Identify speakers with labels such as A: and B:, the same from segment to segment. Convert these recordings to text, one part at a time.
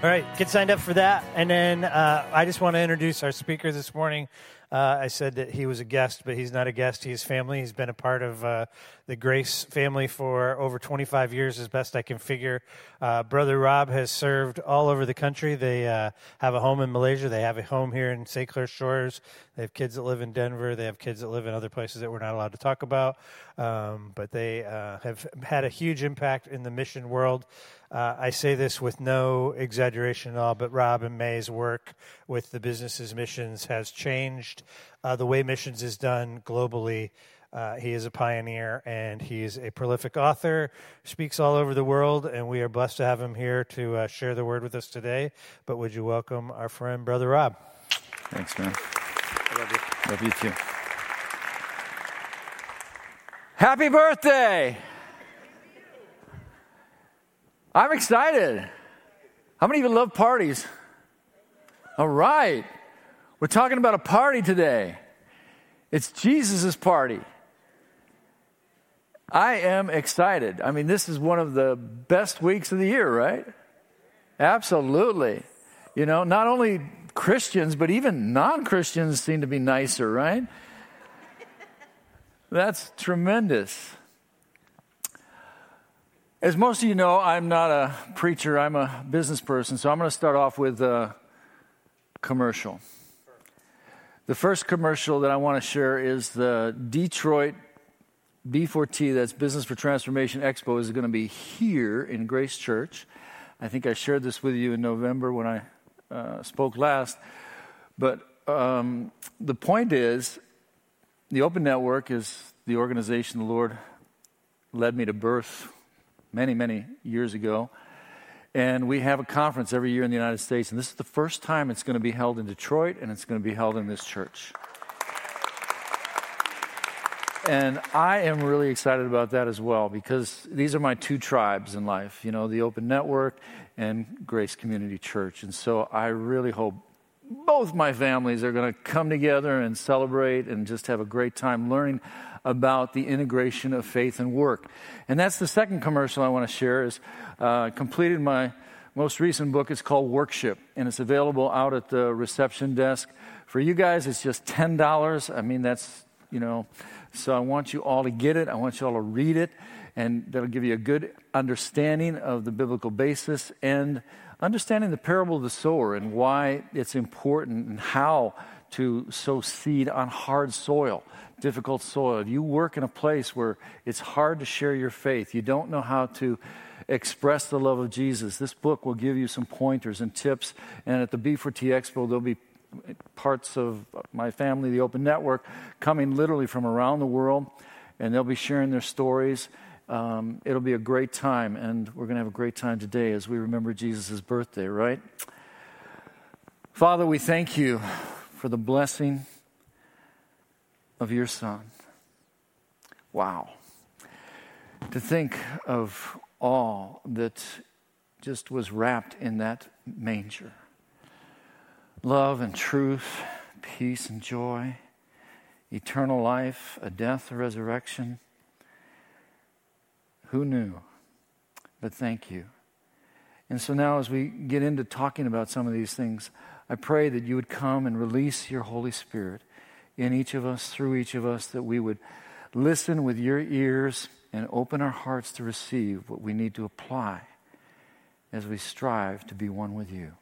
A: All right, get signed up for that. And then uh, I just want to introduce our speaker this morning. Uh, I said that he was a guest, but he's not a guest. He's family. He's been a part of uh, the Grace family for over 25 years, as best I can figure. Uh, Brother Rob has served all over the country. They uh, have a home in Malaysia. They have a home here in St. Clair Shores. They have kids that live in Denver. They have kids that live in other places that we're not allowed to talk about. Um, but they uh, have had a huge impact in the mission world. Uh, I say this with no exaggeration at all, but Rob and May's work with the business as missions has changed uh, the way missions is done globally. Uh, he is a pioneer and he's a prolific author, speaks all over the world, and we are blessed to have him here to uh, share the word with us today. But would you welcome our friend, Brother Rob?
B: Thanks, man. I love you. Love you too. Happy birthday! I'm excited. How many of you love parties? All right. We're talking about a party today. It's Jesus' party. I am excited. I mean, this is one of the best weeks of the year, right? Absolutely. You know, not only Christians, but even non Christians seem to be nicer, right? That's tremendous. As most of you know, I'm not a preacher, I'm a business person, so I'm going to start off with a commercial. The first commercial that I want to share is the Detroit B4T, that's Business for Transformation Expo, is going to be here in Grace Church. I think I shared this with you in November when I uh, spoke last. But um, the point is, the Open Network is the organization the Lord led me to birth many, many years ago. And we have a conference every year in the United States, and this is the first time it's going to be held in Detroit, and it's going to be held in this church. And I am really excited about that as well because these are my two tribes in life, you know, the Open Network and Grace Community Church. And so I really hope both my families are going to come together and celebrate and just have a great time learning about the integration of faith and work. And that's the second commercial I want to share is uh, completed my most recent book. It's called Workship, and it's available out at the reception desk. For you guys, it's just $10. I mean, that's, you know, so I want you all to get it. I want you all to read it, and that'll give you a good understanding of the biblical basis and understanding the parable of the sower and why it's important and how to sow seed on hard soil difficult soil, If you work in a place where it's hard to share your faith, you don't know how to express the love of Jesus, this book will give you some pointers and tips. And at the B4T Expo, there'll be parts of my family, the Open Network, coming literally from around the world, and they'll be sharing their stories. Um, it'll be a great time, and we're going to have a great time today as we remember Jesus' birthday, right? Father, we thank you for the blessing of your Son. Wow. To think of all that just was wrapped in that manger love and truth, peace and joy, eternal life, a death, a resurrection. Who knew? But thank you. And so now, as we get into talking about some of these things, I pray that you would come and release your Holy Spirit in each of us, through each of us, that we would listen with your ears and open our hearts to receive what we need to apply as we strive to be one with you.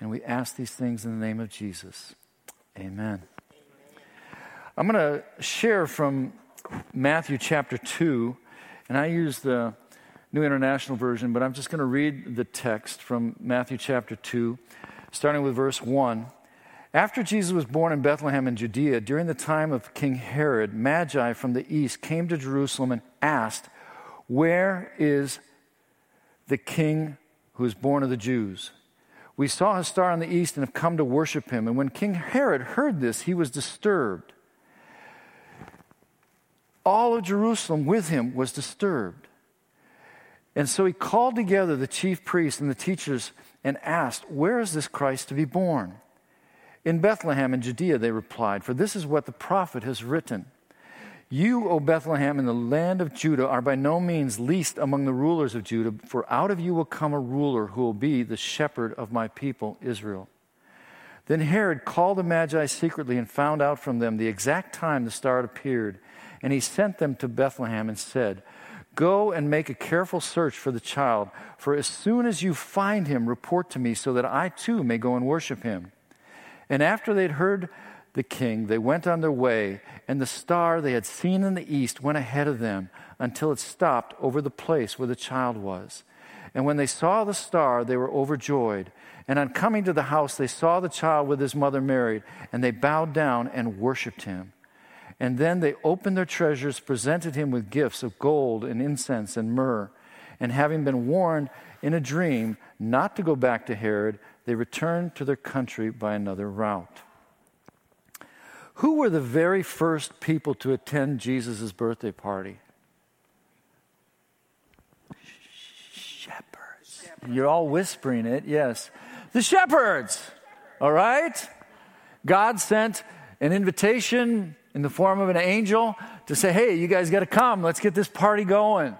B: And we ask these things in the name of Jesus. Amen. I'm going to share from Matthew chapter 2, and I use the New International Version, but I'm just going to read the text from Matthew chapter 2, starting with verse 1. After Jesus was born in Bethlehem in Judea, during the time of King Herod, Magi from the east came to Jerusalem and asked, Where is the king who is born of the Jews? We saw his star in the east and have come to worship him. And when King Herod heard this, he was disturbed. All of Jerusalem with him was disturbed. And so he called together the chief priests and the teachers and asked, Where is this Christ to be born? In Bethlehem in Judea, they replied, For this is what the prophet has written. You, O Bethlehem, in the land of Judah, are by no means least among the rulers of Judah, for out of you will come a ruler who will be the shepherd of my people, Israel. Then Herod called the Magi secretly and found out from them the exact time the star had appeared. And he sent them to Bethlehem and said, Go and make a careful search for the child, for as soon as you find him, report to me, so that I too may go and worship him. And after they'd heard the king, they went on their way, and the star they had seen in the east went ahead of them until it stopped over the place where the child was. And when they saw the star, they were overjoyed. And on coming to the house, they saw the child with his mother Mary, and they bowed down and worshiped him. And then they opened their treasures, presented him with gifts of gold and incense and myrrh. And having been warned in a dream not to go back to Herod, they returned to their country by another route. Who were the very first people to attend Jesus' birthday party? Shepherds. You're all whispering it, yes. The shepherds, all right? God sent an invitation in the form of an angel to say, hey, you guys got to come. Let's get this party going.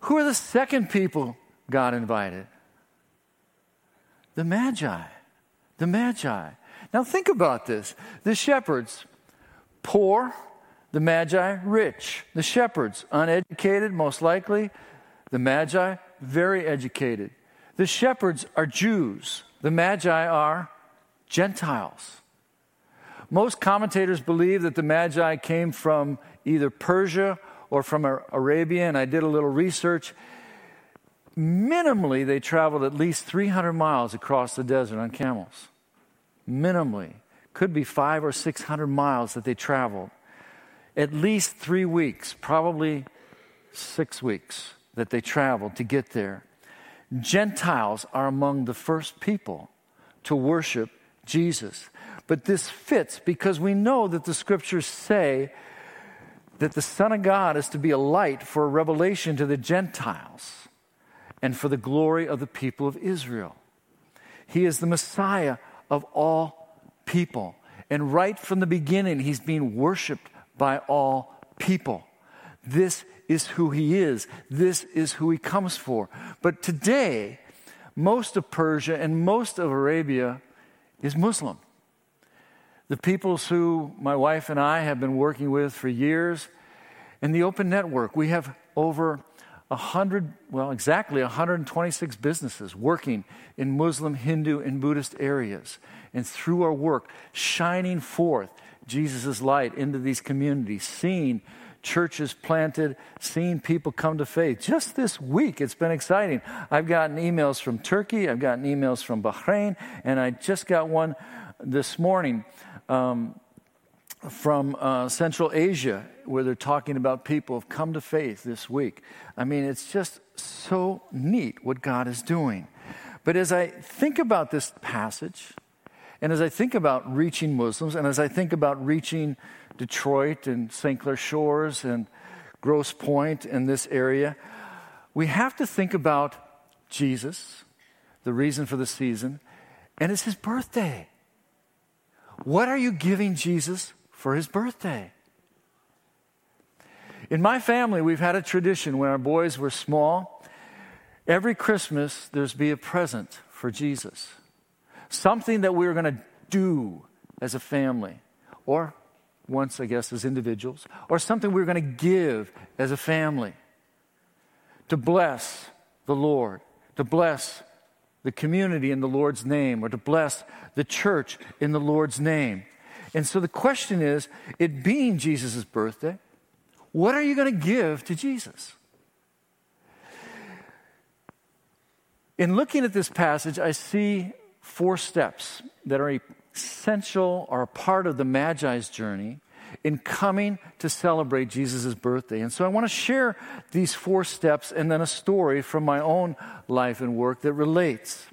B: Who are the second people God invited? The Magi. The Magi. Now think about this. The shepherds, poor. The Magi, rich. The shepherds, uneducated, most likely. The Magi, very educated. The shepherds are Jews. The Magi are Gentiles. Most commentators believe that the Magi came from either Persia or from Arabia, and I did a little research. Minimally, they traveled at least 300 miles across the desert on camels. Minimally. Could be five or 600 miles that they traveled. At least three weeks, probably six weeks that they traveled to get there. Gentiles are among the first people to worship Jesus. But this fits because we know that the scriptures say that the Son of God is to be a light for a revelation to the Gentiles and for the glory of the people of Israel. He is the Messiah of all people. And right from the beginning, he's being worshiped by all people. This is who he is. This is who he comes for. But today, most of Persia and most of Arabia is Muslim. The peoples who my wife and I have been working with for years, in the open network, we have over 100, well, exactly 126 businesses working in Muslim, Hindu, and Buddhist areas. And through our work, shining forth Jesus' light into these communities, seeing churches planted, seeing people come to faith. Just this week, it's been exciting. I've gotten emails from Turkey, I've gotten emails from Bahrain, and I just got one this morning um, from uh, Central Asia where they're talking about people have come to faith this week. I mean, it's just so neat what God is doing. But as I think about this passage, and as I think about reaching Muslims, and as I think about reaching Detroit and St. Clair Shores and Grosse Pointe in this area, we have to think about Jesus, the reason for the season, and it's his birthday. What are you giving Jesus for his birthday? In my family, we've had a tradition when our boys were small. Every Christmas, there's be a present for Jesus something that we are going to do as a family, or once, I guess, as individuals, or something we're going to give as a family to bless the Lord, to bless the community in the Lord's name, or to bless the church in the Lord's name. And so the question is it being Jesus' birthday, what are you going to give to Jesus? In looking at this passage, I see four steps that are essential or part of the Magi's journey in coming to celebrate Jesus' birthday. And so I want to share these four steps and then a story from my own life and work that relates.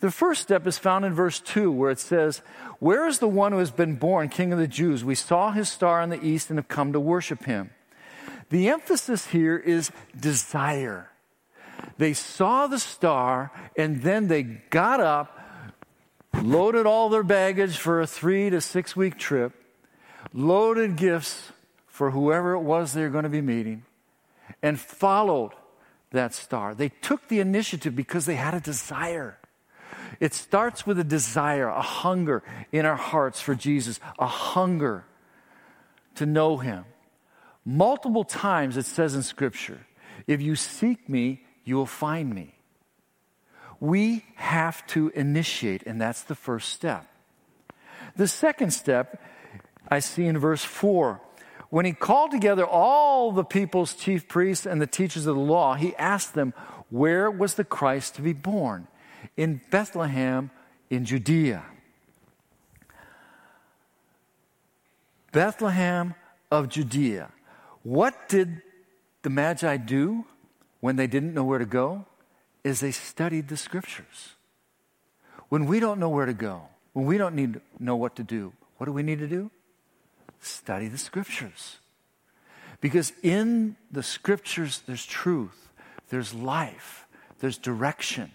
B: The first step is found in verse 2, where it says, Where is the one who has been born King of the Jews? We saw his star in the east and have come to worship him. The emphasis here is desire. They saw the star and then they got up, loaded all their baggage for a three to six week trip, loaded gifts for whoever it was they were going to be meeting, and followed that star. They took the initiative because they had a desire. It starts with a desire, a hunger in our hearts for Jesus, a hunger to know Him. Multiple times it says in Scripture, if you seek me, you will find me. We have to initiate, and that's the first step. The second step I see in verse 4. When he called together all the people's chief priests and the teachers of the law, he asked them, Where was the Christ to be born? In Bethlehem in Judea. Bethlehem of Judea. What did the Magi do when they didn't know where to go? Is they studied the scriptures. When we don't know where to go, when we don't need know what to do, what do we need to do? Study the scriptures. Because in the scriptures, there's truth, there's life, there's direction.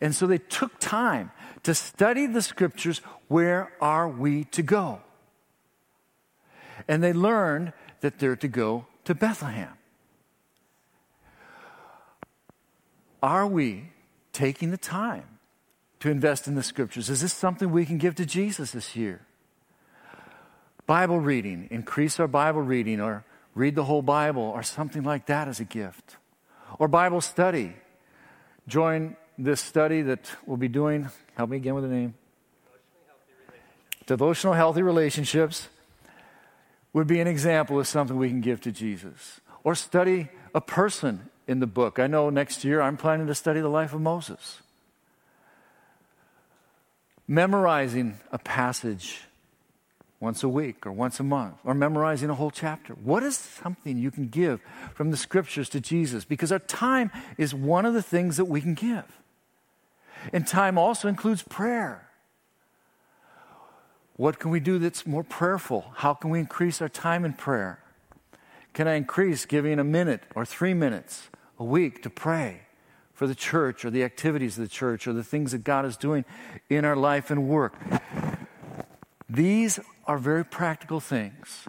B: And so they took time to study the scriptures. Where are we to go? And they learned that they're to go to Bethlehem. Are we taking the time to invest in the scriptures? Is this something we can give to Jesus this year? Bible reading, increase our Bible reading, or read the whole Bible, or something like that as a gift. Or Bible study. Join this study that we'll be doing. Help me again with the name. Devotional healthy relationships would be an example of something we can give to Jesus. Or study a person in the book. I know next year I'm planning to study the life of Moses. Memorizing a passage once a week or once a month, or memorizing a whole chapter. What is something you can give from the scriptures to Jesus? Because our time is one of the things that we can give. And time also includes prayer. What can we do that's more prayerful? How can we increase our time in prayer? Can I increase giving a minute or three minutes a week to pray for the church or the activities of the church or the things that God is doing in our life and work? These are very practical things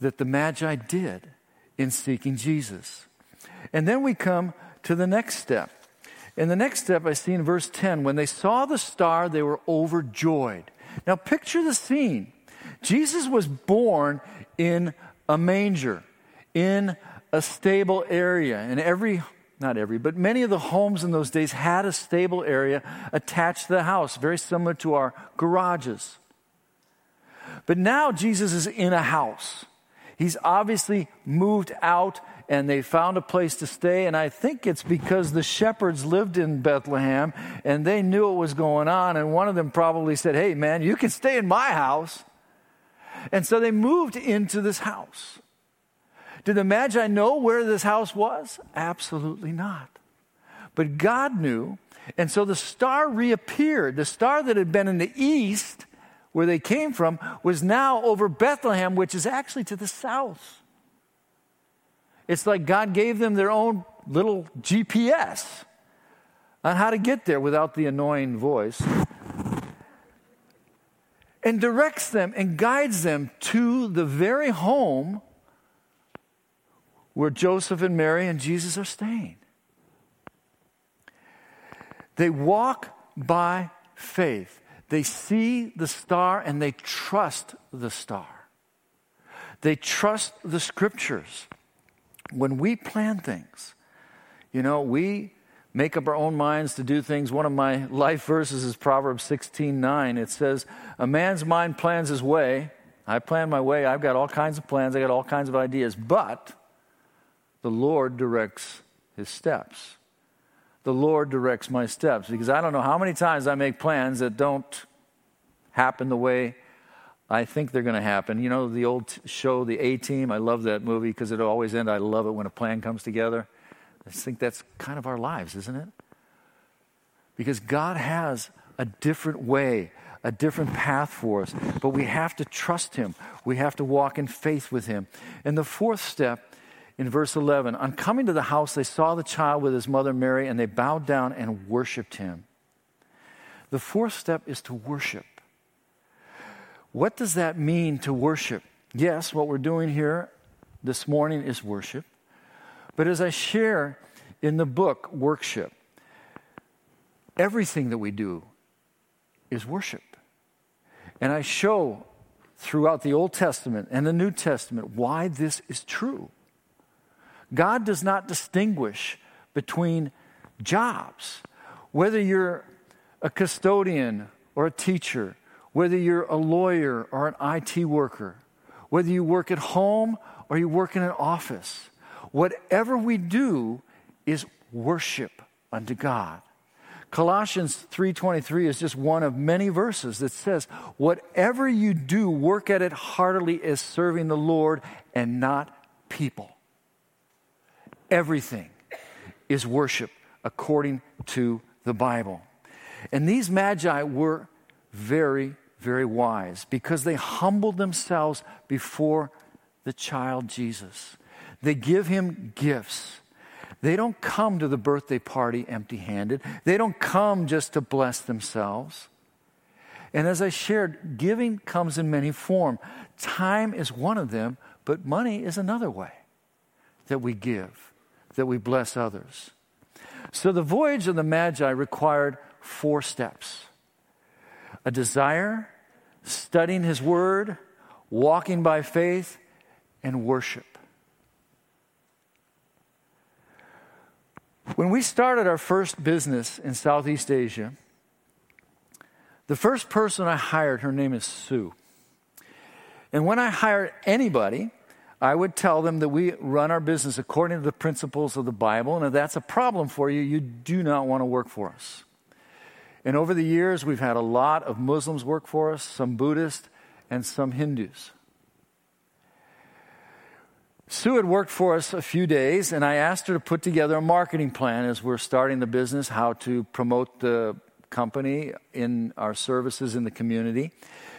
B: that the Magi did in seeking Jesus. And then we come to the next step. In the next step, I see in verse 10 when they saw the star, they were overjoyed. Now, picture the scene. Jesus was born in a manger, in a stable area. And every, not every, but many of the homes in those days had a stable area attached to the house, very similar to our garages. But now Jesus is in a house. He's obviously moved out and they found a place to stay. And I think it's because the shepherds lived in Bethlehem and they knew what was going on. And one of them probably said, Hey, man, you can stay in my house. And so they moved into this house. Did the Magi know where this house was? Absolutely not. But God knew. And so the star reappeared. The star that had been in the east, where they came from, was now over Bethlehem, which is actually to the south. It's like God gave them their own little GPS on how to get there without the annoying voice. And directs them and guides them to the very home where Joseph and Mary and Jesus are staying. They walk by faith. They see the star and they trust the star. They trust the scriptures when we plan things, you know, we make up our own minds to do things. One of my life verses is Proverbs 16 9. It says, A man's mind plans his way. I plan my way. I've got all kinds of plans. I got all kinds of ideas. But the Lord directs his steps. The Lord directs my steps because I don't know how many times I make plans that don't happen the way I think they're going to happen. You know, the old show, The A Team, I love that movie because it always ends. I love it when a plan comes together. I think that's kind of our lives, isn't it? Because God has a different way, a different path for us, but we have to trust Him. We have to walk in faith with Him. And the fourth step in verse 11 on coming to the house, they saw the child with his mother Mary, and they bowed down and worshiped Him. The fourth step is to worship what does that mean to worship? Yes, what we're doing here this morning is worship. But as I share in the book, Workship, everything that we do is worship. And I show throughout the Old Testament and the New Testament why this is true. God does not distinguish between jobs, whether you're a custodian or a teacher, whether you're a lawyer or an IT worker, whether you work at home or you work in an office. Whatever we do is worship unto God. Colossians 3:23 is just one of many verses that says, "Whatever you do, work at it heartily as serving the Lord and not people." Everything is worship according to the Bible. And these magi were very, very wise because they humbled themselves before the child Jesus. They give him gifts. They don't come to the birthday party empty handed. They don't come just to bless themselves. And as I shared, giving comes in many forms. Time is one of them, but money is another way that we give, that we bless others. So the voyage of the Magi required four steps a desire, studying His Word, walking by faith, and worship. When we started our first business in Southeast Asia, the first person I hired, her name is Sue. And when I hired anybody, I would tell them that we run our business according to the principles of the Bible, and if that's a problem for you, you do not want to work for us. And over the years, we've had a lot of Muslims work for us, some Buddhists, and some Hindus. Sue had worked for us a few days, and I asked her to put together a marketing plan as we're starting the business, how to promote the company in our services in the community.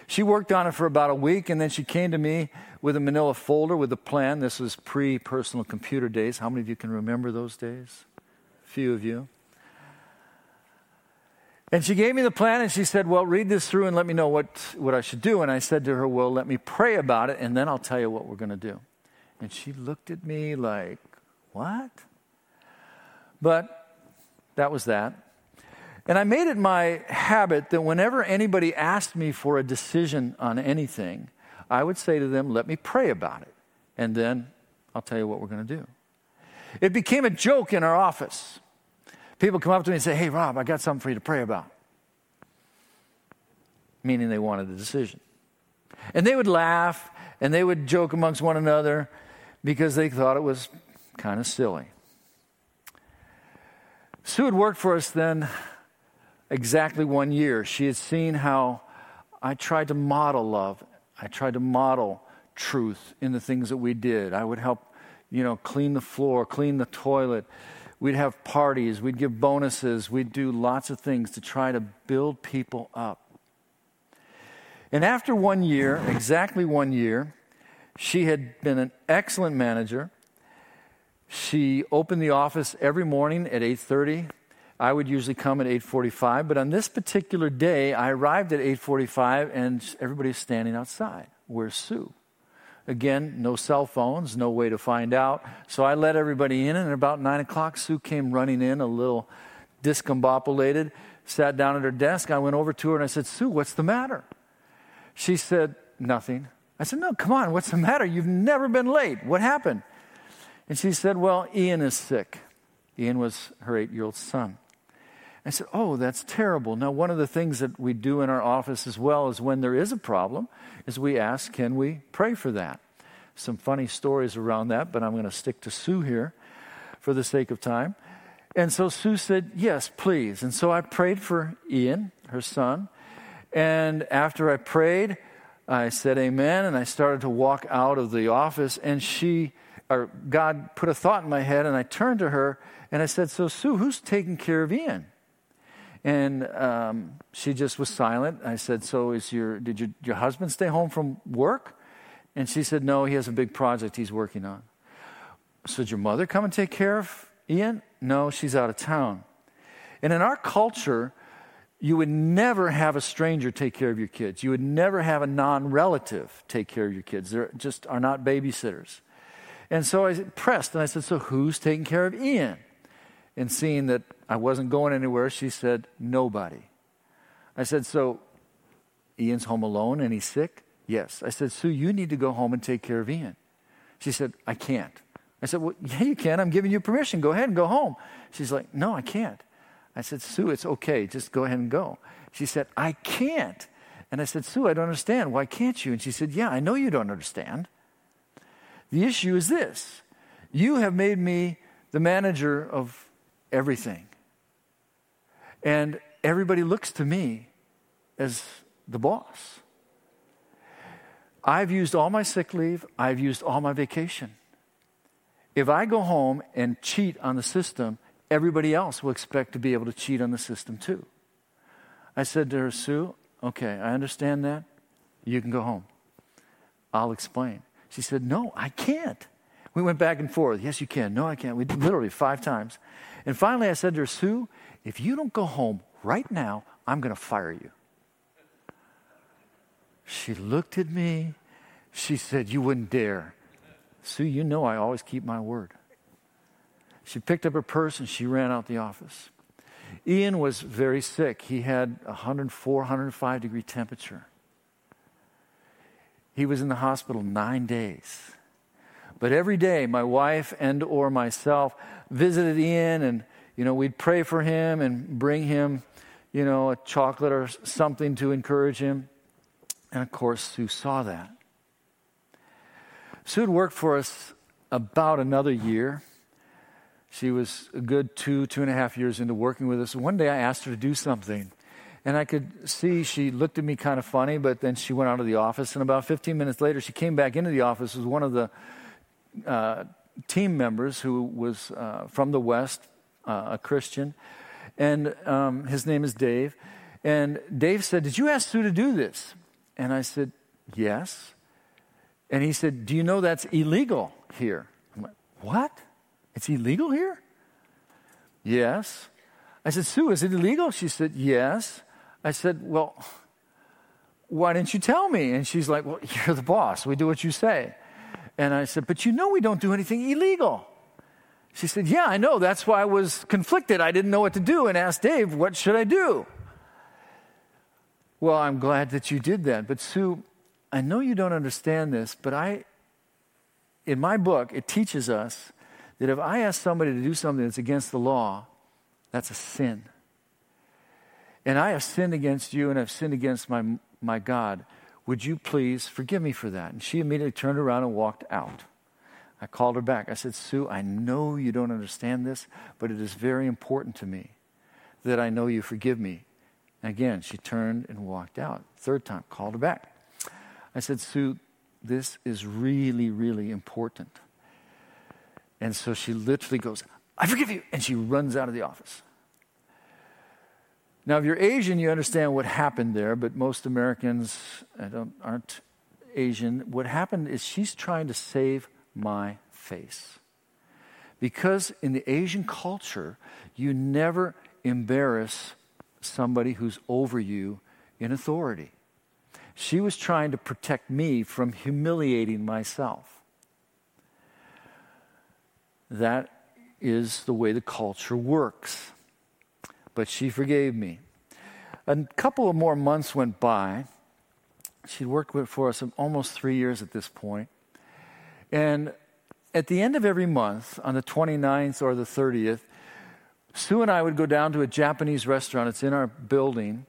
B: She worked on it for about a week, and then she came to me with a manila folder with a plan. This was pre personal computer days. How many of you can remember those days? A few of you. And she gave me the plan and she said, Well, read this through and let me know what, what I should do. And I said to her, Well, let me pray about it and then I'll tell you what we're going to do. And she looked at me like, What? But that was that. And I made it my habit that whenever anybody asked me for a decision on anything, I would say to them, Let me pray about it. And then I'll tell you what we're going to do. It became a joke in our office. People come up to me and say, Hey, Rob, I got something for you to pray about. Meaning they wanted a decision. And they would laugh and they would joke amongst one another because they thought it was kind of silly. Sue had worked for us then exactly one year. She had seen how I tried to model love. I tried to model truth in the things that we did. I would help, you know, clean the floor, clean the toilet. We'd have parties, we'd give bonuses, we'd do lots of things to try to build people up. And after one year, exactly one year, she had been an excellent manager. She opened the office every morning at 8:30. I would usually come at 8:45, but on this particular day, I arrived at 8:45 and everybody's standing outside. Where's Sue? Again, no cell phones, no way to find out. So I let everybody in, and at about 9 o'clock, Sue came running in, a little discombobulated, sat down at her desk. I went over to her and I said, Sue, what's the matter? She said, Nothing. I said, No, come on, what's the matter? You've never been late. What happened? And she said, Well, Ian is sick. Ian was her eight year old son. I said, Oh, that's terrible. Now, one of the things that we do in our office as well is when there is a problem, is we ask, Can we pray for that? Some funny stories around that, but I'm going to stick to Sue here for the sake of time. And so Sue said, Yes, please. And so I prayed for Ian, her son. And after I prayed, I said amen, and I started to walk out of the office, and she, or God put a thought in my head, and I turned to her and I said, So, Sue, who's taking care of Ian? And um, she just was silent. I said, So, is your, did your, your husband stay home from work? And she said, No, he has a big project he's working on. So, did your mother come and take care of Ian? No, she's out of town. And in our culture, You would never have a stranger take care of your kids. You would never have a non relative take care of your kids. They just are not babysitters. And so I pressed and I said, So who's taking care of Ian? And seeing that I wasn't going anywhere, she said, Nobody. I said, So Ian's home alone and he's sick? Yes. I said, Sue, you need to go home and take care of Ian. She said, I can't. I said, Well, yeah, you can. I'm giving you permission. Go ahead and go home. She's like, No, I can't. I said, Sue, it's okay. Just go ahead and go. She said, I can't. And I said, Sue, I don't understand. Why can't you? And she said, Yeah, I know you don't understand. The issue is this you have made me the manager of everything. And everybody looks to me as the boss. I've used all my sick leave, I've used all my vacation. If I go home and cheat on the system, everybody else will expect to be able to cheat on the system too. I said to her, Sue, okay, I understand that. You can go home. I'll explain. She said, No, I can't. We went back and forth. Yes, you can. No, I can't. We literally five times. And finally, I said to her, Sue, if you don't go home right now, I'm going to fire you. She looked at me. She said, You wouldn't dare. Sue, you know I always keep my word. She picked up her purse and she ran out the office. Ian was very sick. He had 104, 105 degree temperature. He was in the hospital nine days. But every day, my wife and or myself visited Ian, and you know we'd pray for him and bring him, you know, a chocolate or something to encourage him. And of course, Sue saw that. Sue had worked for us about another year. She was a good two, two and a half years into working with us. One day I asked her to do something. And I could see she looked at me kind of funny, but then she went out of the office. And about 15 minutes later, she came back into the office with one of the uh, team members who was uh, from the West, uh, a Christian. And um, his name is Dave. And Dave said, Did you ask Sue to do this? And I said, Yes. And he said, Do you know that's illegal here? I'm like, What? It's illegal here? Yes. I said, Sue, is it illegal? She said, Yes. I said, Well, why didn't you tell me? And she's like, Well, you're the boss. We do what you say. And I said, But you know we don't do anything illegal. She said, Yeah, I know. That's why I was conflicted. I didn't know what to do and asked Dave, What should I do? Well, I'm glad that you did that. But Sue, I know you don't understand this, but I, in my book, it teaches us that if I ask somebody to do something that's against the law, that's a sin and I have sinned against you and I've sinned against my, my God. Would you please forgive me for that? And she immediately turned around and walked out. I called her back. I said, Sue, I know you don't understand this, but it is very important to me that I know you forgive me. And again, she turned and walked out. Third time, called her back. I said, Sue, this is really, really important. And so she literally goes, I forgive you. And she runs out of the office. Now, if you're Asian, you understand what happened there, but most Americans aren't Asian. What happened is she's trying to save my face. Because in the Asian culture, you never embarrass somebody who's over you in authority. She was trying to protect me from humiliating myself. That is the way the culture works but she forgave me. A couple of more months went by. She'd worked with, for us almost three years at this point. And at the end of every month, on the 29th or the 30th, Sue and I would go down to a Japanese restaurant. It's in our building.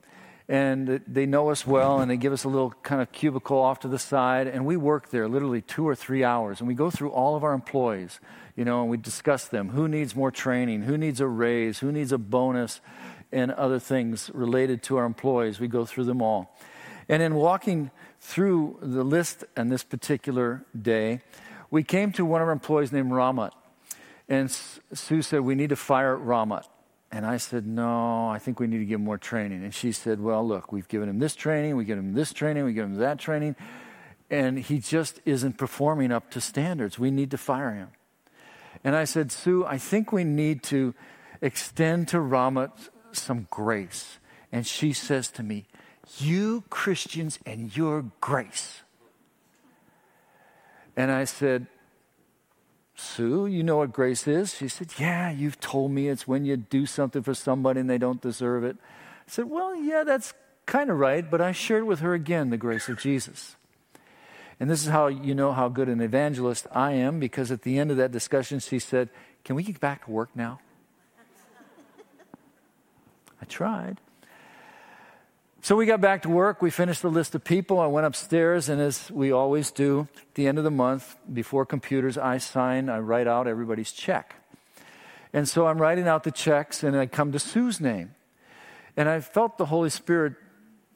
B: And they know us well, and they give us a little kind of cubicle off to the side. And we work there literally two or three hours. And we go through all of our employees you know, and we discuss them. Who needs more training? Who needs a raise? Who needs a bonus? And other things related to our employees. We go through them all. And in walking through the list on this particular day, we came to one of our employees named Ramat. And Sue said, We need to fire Ramat. And I said, No, I think we need to give him more training. And she said, Well, look, we've given him this training, we give him this training, we give him that training, and he just isn't performing up to standards. We need to fire him. And I said, Sue, I think we need to extend to Rama some grace And she says to me, You Christians and your grace. And I said, Sue, you know what grace is? She said, Yeah, you've told me it's when you do something for somebody and they don't deserve it. I said, Well, yeah, that's kind of right, but I shared with her again the grace of Jesus. And this is how you know how good an evangelist I am, because at the end of that discussion, she said, Can we get back to work now? I tried. So we got back to work. We finished the list of people. I went upstairs, and as we always do, at the end of the month, before computers, I sign, I write out everybody's check. And so I'm writing out the checks, and I come to Sue's name. And I felt the Holy Spirit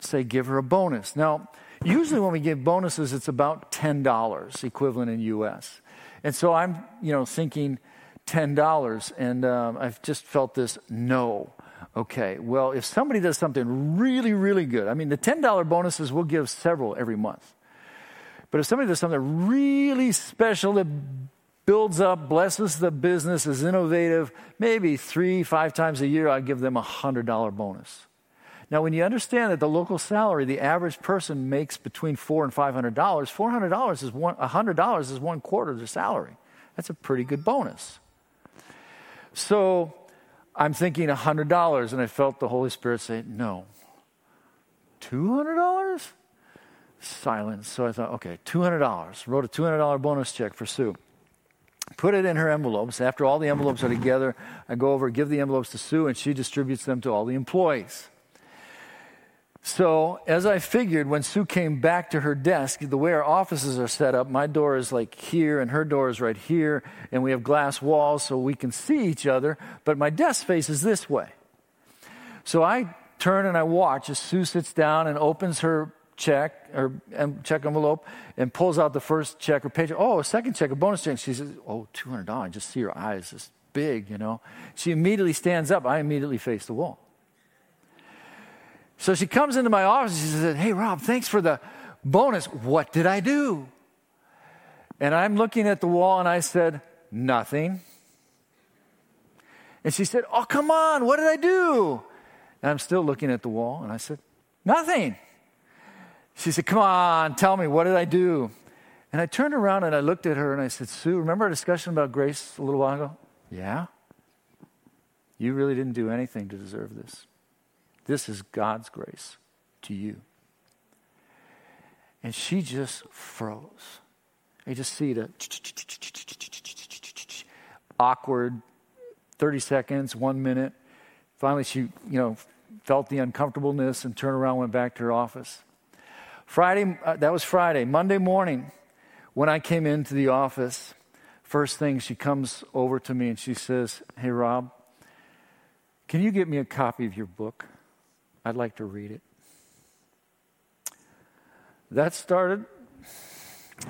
B: say, Give her a bonus. Now, usually when we give bonuses, it's about $10 equivalent in US. And so I'm, you know, thinking $10, and um, I've just felt this no. Okay, well, if somebody does something really, really good, I mean, the $10 bonuses we'll give several every month. But if somebody does something really special that builds up, blesses the business, is innovative, maybe three, five times a year, I'd give them a $100 bonus. Now, when you understand that the local salary, the average person makes between four and five hundred dollars, four hundred dollars is one hundred dollars is one quarter of their salary. That's a pretty good bonus. So I'm thinking $100, and I felt the Holy Spirit say, no. $200? Silence. So I thought, okay, $200. Wrote a $200 bonus check for Sue. Put it in her envelopes. After all the envelopes are together, I go over, give the envelopes to Sue, and she distributes them to all the employees. So, as I figured, when Sue came back to her desk, the way our offices are set up, my door is like here and her door is right here, and we have glass walls so we can see each other, but my desk faces this way. So I turn and I watch as Sue sits down and opens her check or check envelope and pulls out the first check or page. Oh, a second check, a bonus check. She says, Oh, $200. I just see her eyes just big, you know. She immediately stands up. I immediately face the wall. So she comes into my office. And she said, Hey, Rob, thanks for the bonus. What did I do? And I'm looking at the wall and I said, Nothing. And she said, Oh, come on, what did I do? And I'm still looking at the wall and I said, Nothing. She said, Come on, tell me, what did I do? And I turned around and I looked at her and I said, Sue, remember our discussion about grace a little while ago? Yeah. You really didn't do anything to deserve this. This is God's grace to you. And she just froze. I just see the awkward 30 seconds, one minute. Finally, she, you know, felt the uncomfortableness and turned around, and went back to her office. Friday, uh, that was Friday. Monday morning, when I came into the office, first thing she comes over to me and she says, Hey, Rob, can you get me a copy of your book? I'd like to read it. That started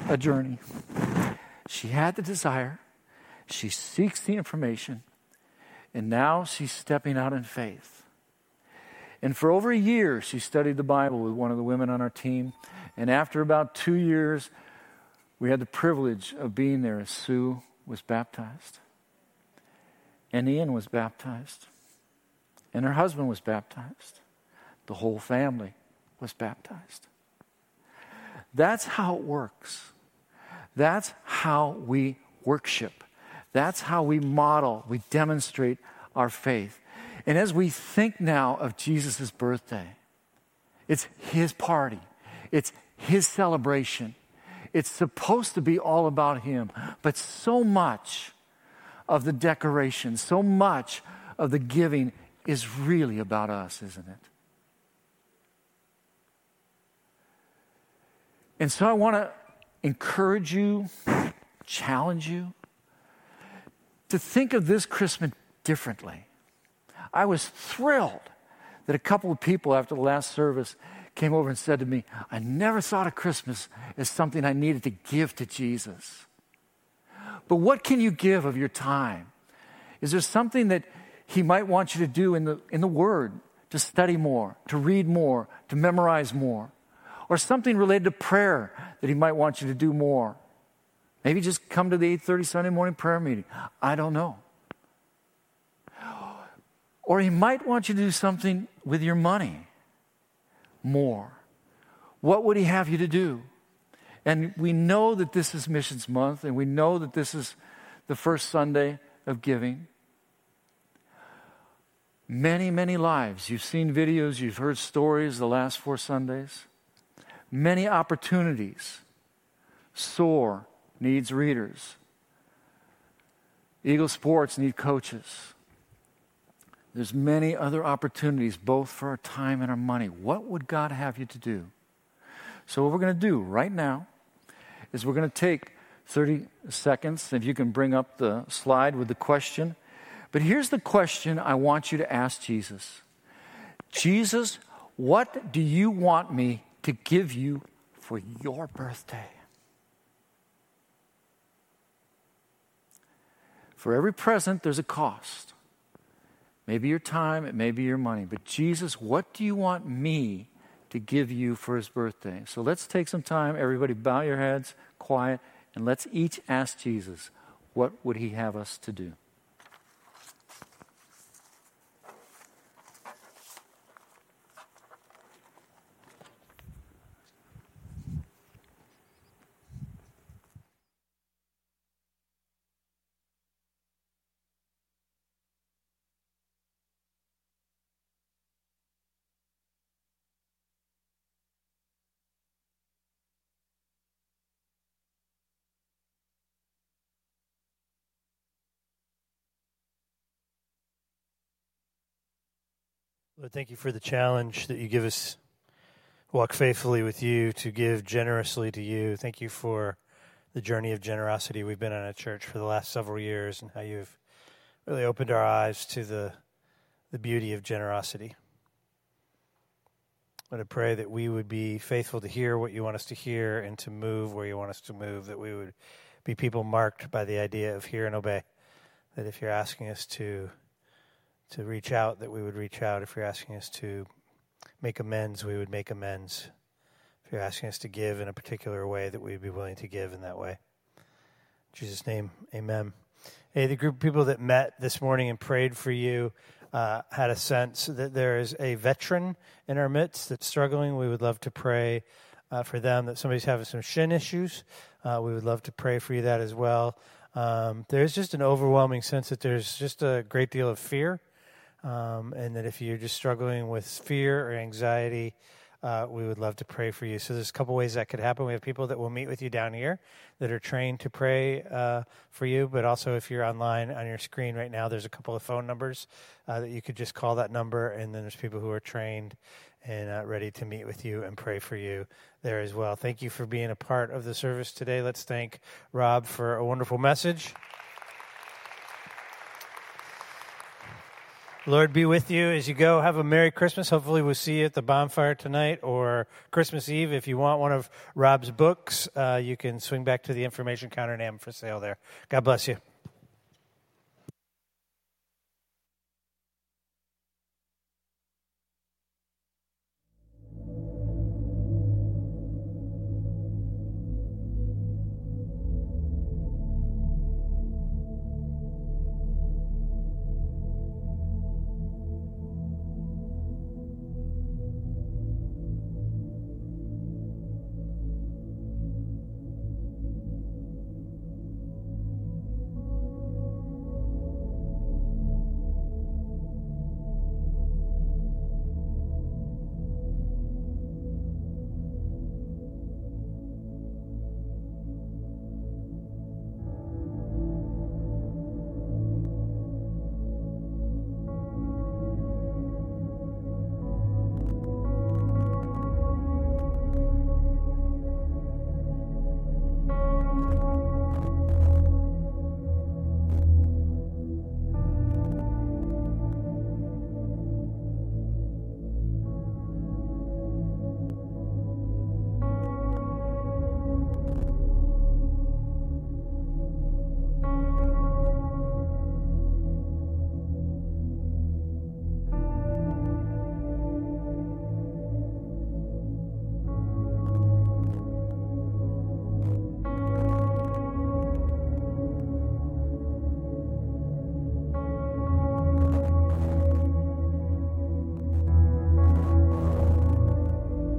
B: a journey. She had the desire, she seeks the information, and now she's stepping out in faith. And for over a year, she studied the Bible with one of the women on our team. And after about two years, we had the privilege of being there as Sue was baptized. And Ian was baptized. And her husband was baptized. The whole family was baptized. That's how it works. That's how we worship. That's how we model, we demonstrate our faith. And as we think now of Jesus' birthday, it's his party, it's his celebration. It's supposed to be all about him, but so much of the decoration, so much of the giving is really about us, isn't it? And so I want to encourage you, challenge you to think of this Christmas differently. I was thrilled that a couple of people after the last service came over and said to me, I never thought of Christmas as something I needed to give to Jesus. But what can you give of your time? Is there something that He might want you to do in the, in the Word, to study more, to read more, to memorize more? Or something related to prayer that he might want you to do more. Maybe just come to the 8:30 Sunday morning prayer meeting. I don't know. Or He might want you to do something with your money more. What would He have you to do? And we know that this is Missions Month, and we know that this is the first Sunday of giving. Many, many lives. You've seen videos, you've heard stories the last four Sundays. Many opportunities. SOAR needs readers. Eagle Sports need coaches. There's many other opportunities, both for our time and our money. What would God have you to do? So, what we're going to do right now is we're going to take 30 seconds. If you can bring up the slide with the question. But here's the question I want you to ask Jesus Jesus, what do you want me to give you for your birthday? For every present, there's a cost. Maybe your time, it may be your money. But Jesus, what do you want me to give you for his birthday? So let's take some time. Everybody, bow your heads, quiet, and let's each ask Jesus, what would he have us to do?
A: Lord, thank you for the challenge that you give us. Walk faithfully with you, to give generously to you. Thank you for the journey of generosity we've been on at church for the last several years and how you've really opened our eyes to the, the beauty of generosity. Lord, I pray that we would be faithful to hear what you want us to hear and to move where you want us to move, that we would be people marked by the idea of hear and obey. That if you're asking us to to reach out, that we would reach out. If you're asking us to make amends, we would make amends. If you're asking us to give in a particular way, that we'd be willing to give in that way. In Jesus' name, amen. Hey, the group of people that met this morning and prayed for you uh, had a sense that there is a veteran in our midst that's struggling. We would love to pray uh, for them, that somebody's having some shin issues. Uh, we would love to pray for you that as well. Um, there's just an overwhelming sense that there's just a great deal of fear um, and that if you're just struggling with fear or anxiety, uh, we would love to pray for you. So there's a couple ways that could happen. We have people that will meet with you down here that are trained to pray uh, for you. But also, if you're online on your screen right now, there's a couple of phone numbers uh, that you could just call that number, and then there's people who are trained and uh, ready to meet with you and pray for you there as well. Thank you for being a part of the service today. Let's thank Rob for a wonderful message. Lord be with you as you go. Have a Merry Christmas. Hopefully, we'll see you at the bonfire tonight or Christmas Eve. If you want one of Rob's books, uh, you can swing back to the information counter and them for sale there. God bless you.